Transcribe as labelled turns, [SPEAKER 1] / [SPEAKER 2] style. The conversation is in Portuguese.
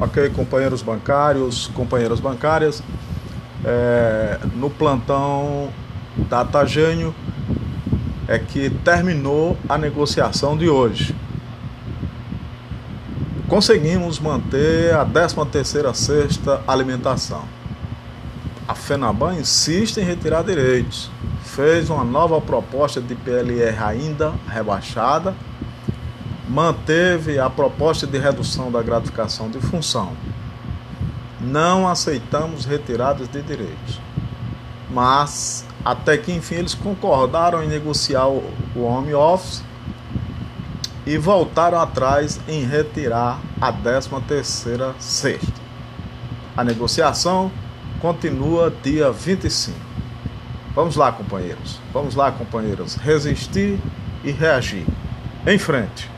[SPEAKER 1] Ok, companheiros bancários, companheiras bancárias, é, no plantão da Tagênio é que terminou a negociação de hoje. Conseguimos manter a 13ª sexta alimentação. A FENABAN insiste em retirar direitos. Fez uma nova proposta de PLR ainda rebaixada manteve a proposta de redução da gratificação de função. Não aceitamos retiradas de direitos. Mas, até que enfim, eles concordaram em negociar o home office e voltaram atrás em retirar a 13ª sexta. A negociação continua dia 25. Vamos lá, companheiros. Vamos lá, companheiras. Resistir e reagir. Em frente.